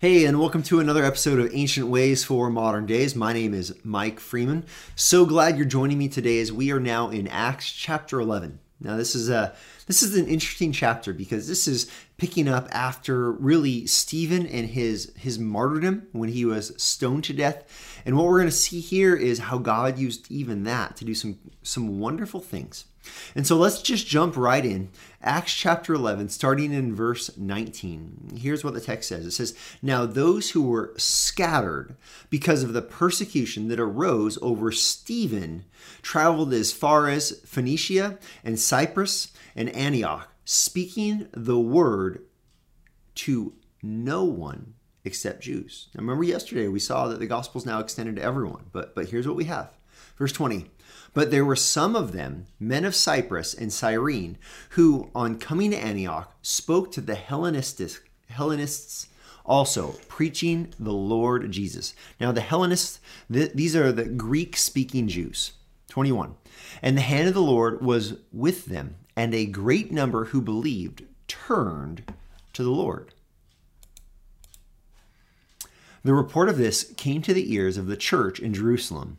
Hey, and welcome to another episode of Ancient Ways for Modern Days. My name is Mike Freeman. So glad you're joining me today as we are now in Acts chapter 11. Now, this is a this is an interesting chapter because this is picking up after really Stephen and his his martyrdom when he was stoned to death. And what we're going to see here is how God used even that to do some some wonderful things. And so let's just jump right in. Acts chapter 11, starting in verse 19. Here's what the text says it says, Now those who were scattered because of the persecution that arose over Stephen traveled as far as Phoenicia and Cyprus and Antioch, speaking the word to no one except Jews. Now remember yesterday we saw that the gospel is now extended to everyone, but but here's what we have. Verse 20. But there were some of them, men of Cyprus and Cyrene, who, on coming to Antioch, spoke to the Hellenists, Hellenists also, preaching the Lord Jesus. Now, the Hellenists, th- these are the Greek speaking Jews. 21. And the hand of the Lord was with them, and a great number who believed turned to the Lord. The report of this came to the ears of the church in Jerusalem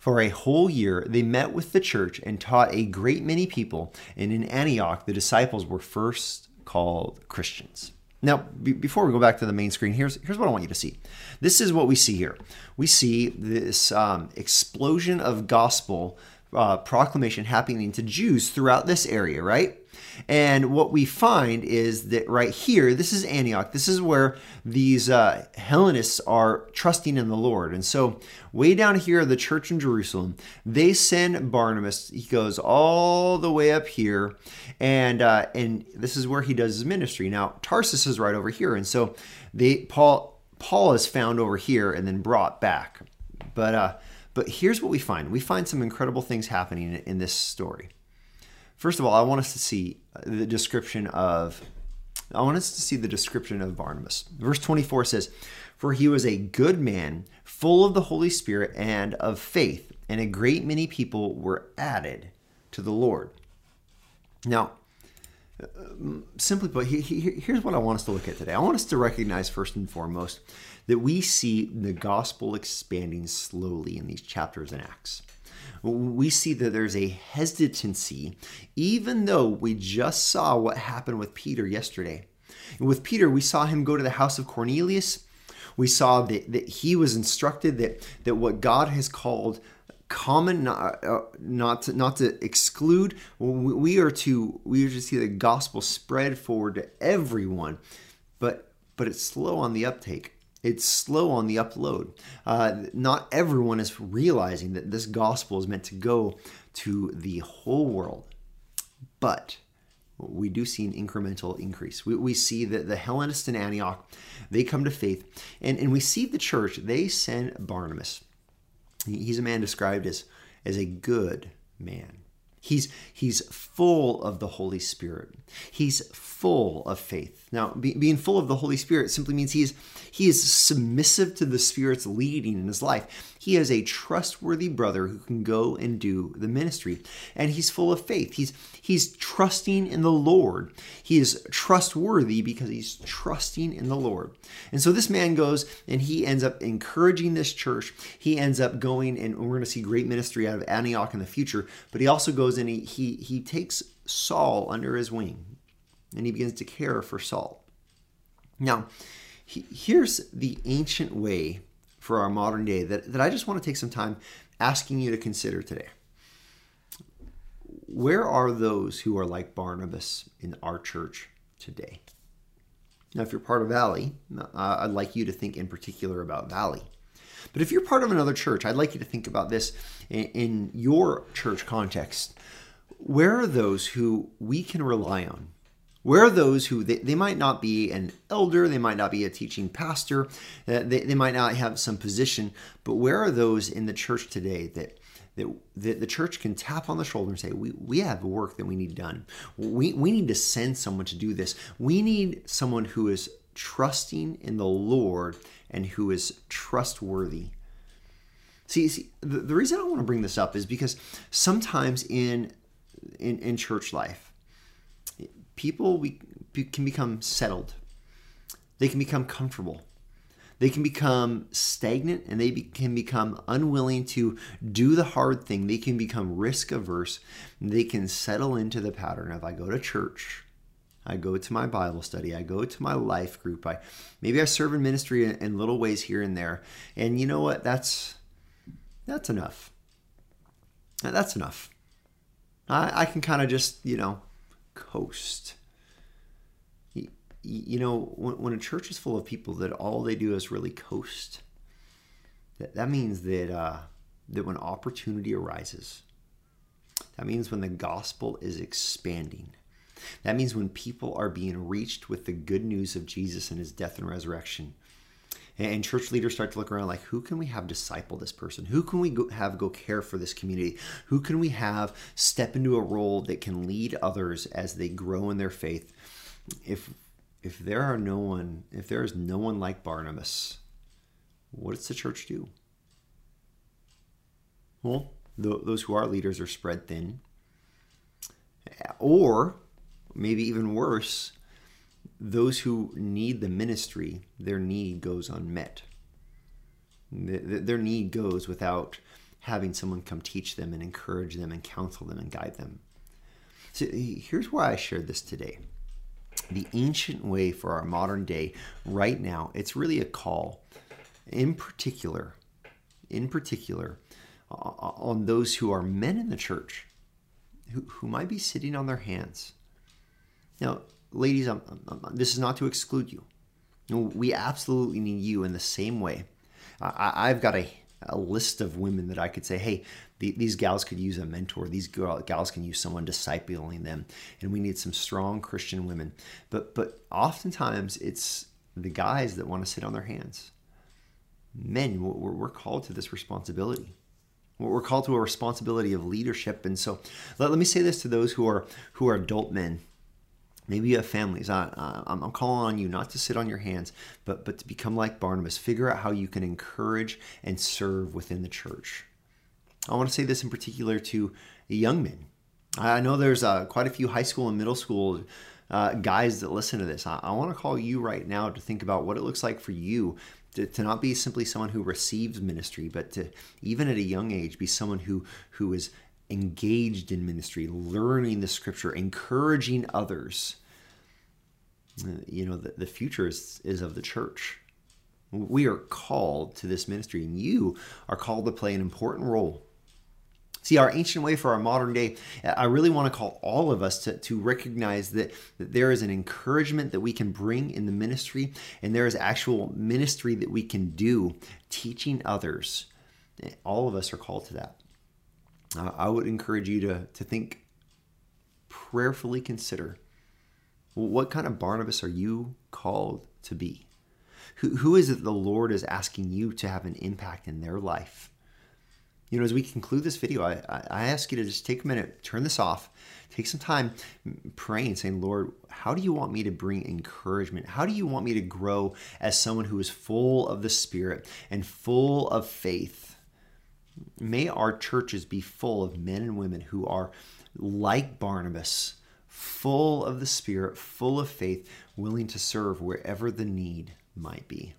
For a whole year, they met with the church and taught a great many people, and in Antioch, the disciples were first called Christians. Now, b- before we go back to the main screen, here's, here's what I want you to see. This is what we see here. We see this um, explosion of gospel uh, proclamation happening to Jews throughout this area, right? And what we find is that right here, this is Antioch. This is where these uh, Hellenists are trusting in the Lord. And so, way down here, the church in Jerusalem, they send Barnabas. He goes all the way up here, and uh, and this is where he does his ministry. Now, Tarsus is right over here, and so they Paul Paul is found over here and then brought back. But uh, but here's what we find: we find some incredible things happening in this story. First of all, I want us to see the description of I want us to see the description of Barnabas. Verse 24 says, For he was a good man, full of the Holy Spirit and of faith, and a great many people were added to the Lord. Now, uh, simply put, here's what I want us to look at today. I want us to recognize, first and foremost, that we see the gospel expanding slowly in these chapters in Acts we see that there's a hesitancy, even though we just saw what happened with Peter yesterday. with Peter, we saw him go to the house of Cornelius. We saw that, that he was instructed that, that what God has called common not uh, not to, not to exclude we are to we are to see the gospel spread forward to everyone but but it's slow on the uptake it's slow on the upload. Uh, not everyone is realizing that this gospel is meant to go to the whole world. But we do see an incremental increase. We, we see that the Hellenists in Antioch, they come to faith. And, and we see the church, they send Barnabas. He's a man described as, as a good man. He's, he's full of the Holy Spirit. He's full of faith. Now, be, being full of the Holy Spirit simply means he is, he is submissive to the Spirit's leading in his life. He is a trustworthy brother who can go and do the ministry. And he's full of faith. He's, he's trusting in the Lord. He is trustworthy because he's trusting in the Lord. And so this man goes and he ends up encouraging this church. He ends up going, and we're going to see great ministry out of Antioch in the future, but he also goes and he, he, he takes Saul under his wing and he begins to care for Saul. Now, he, here's the ancient way for our modern day that, that I just want to take some time asking you to consider today. Where are those who are like Barnabas in our church today? Now, if you're part of Valley, uh, I'd like you to think in particular about Valley. But if you're part of another church, I'd like you to think about this in, in your church context. Where are those who we can rely on Where are those who they, they might not be an elder, they might not be a teaching pastor, uh, they, they might not have some position, but where are those in the church today that that, that the church can tap on the shoulder and say, we, we have work that we need done. We, we need to send someone to do this. We need someone who is trusting in the Lord and who is trustworthy. See, see the, the reason I want to bring this up is because sometimes in in, in church life, people we, can become settled. They can become comfortable. They can become stagnant and they be, can become unwilling to do the hard thing. They can become risk averse. They can settle into the pattern of I go to church, I go to my Bible study, I go to my life group. I maybe I serve in ministry in, in little ways here and there. And you know what? That's that's enough. That's enough. I, I can kind of just, you know, coast. You, you know, when, when, a church is full of people that all they do is really coast, that, that means that, uh, that when opportunity arises, that means when the gospel is expanding, that means when people are being reached with the good news of Jesus and his death and resurrection, and church leaders start to look around like who can we have disciple this person? Who can we go, have go care for this community? Who can we have step into a role that can lead others as they grow in their faith? If if there are no one if there is no one like barnabas what does the church do? Well those who are leaders are spread thin. Or maybe even worse those who need the ministry, their need goes unmet. Their need goes without having someone come teach them and encourage them and counsel them and guide them. So here's why I shared this today. The ancient way for our modern day, right now, it's really a call, in particular, in particular, on those who are men in the church who, who might be sitting on their hands. Now, ladies, I'm, I'm, this is not to exclude you. We absolutely need you in the same way. I, have got a, a list of women that I could say, hey, the, these gals could use a mentor. These gals can use someone discipling them, and we need some strong Christian women. But but oftentimes it's the guys that want to sit on their hands. Men, we're, we're called to this responsibility. We're called to a responsibility of leadership, and so let, let me say this to those who are who are adult men Maybe you have families. I, am calling on you not to sit on your hands, but, but to become like Barnabas. Figure out how you can encourage and serve within the church. I want to say this in particular to young men. I know there's uh, quite a few high school and middle school uh, guys that listen to this. I, I, want to call you right now to think about what it looks like for you to, to not be simply someone who receives ministry, but to even at a young age be someone who who is engaged in ministry, learning the scripture, encouraging others. Uh, you know, the, the future is, is of the church. We are called to this ministry, and you are called to play an important role. See, our ancient way for our modern day, I really want to call all of us to, to recognize that, that there is an encouragement that we can bring in the ministry, and there is actual ministry that we can do teaching others. All of us are called to that uh, I would encourage you to, to think, prayerfully consider what kind of Barnabas are you called to be? Who, who is it the Lord is asking you to have an impact in their life? You know, as we conclude this video, I, I ask you to just take a minute, turn this off, take some time praying, saying, Lord, how do you want me to bring encouragement? How do you want me to grow as someone who is full of the Spirit and full of faith? May our churches be full of men and women who are like Barnabas, full of the Spirit, full of faith, willing to serve wherever the need might be.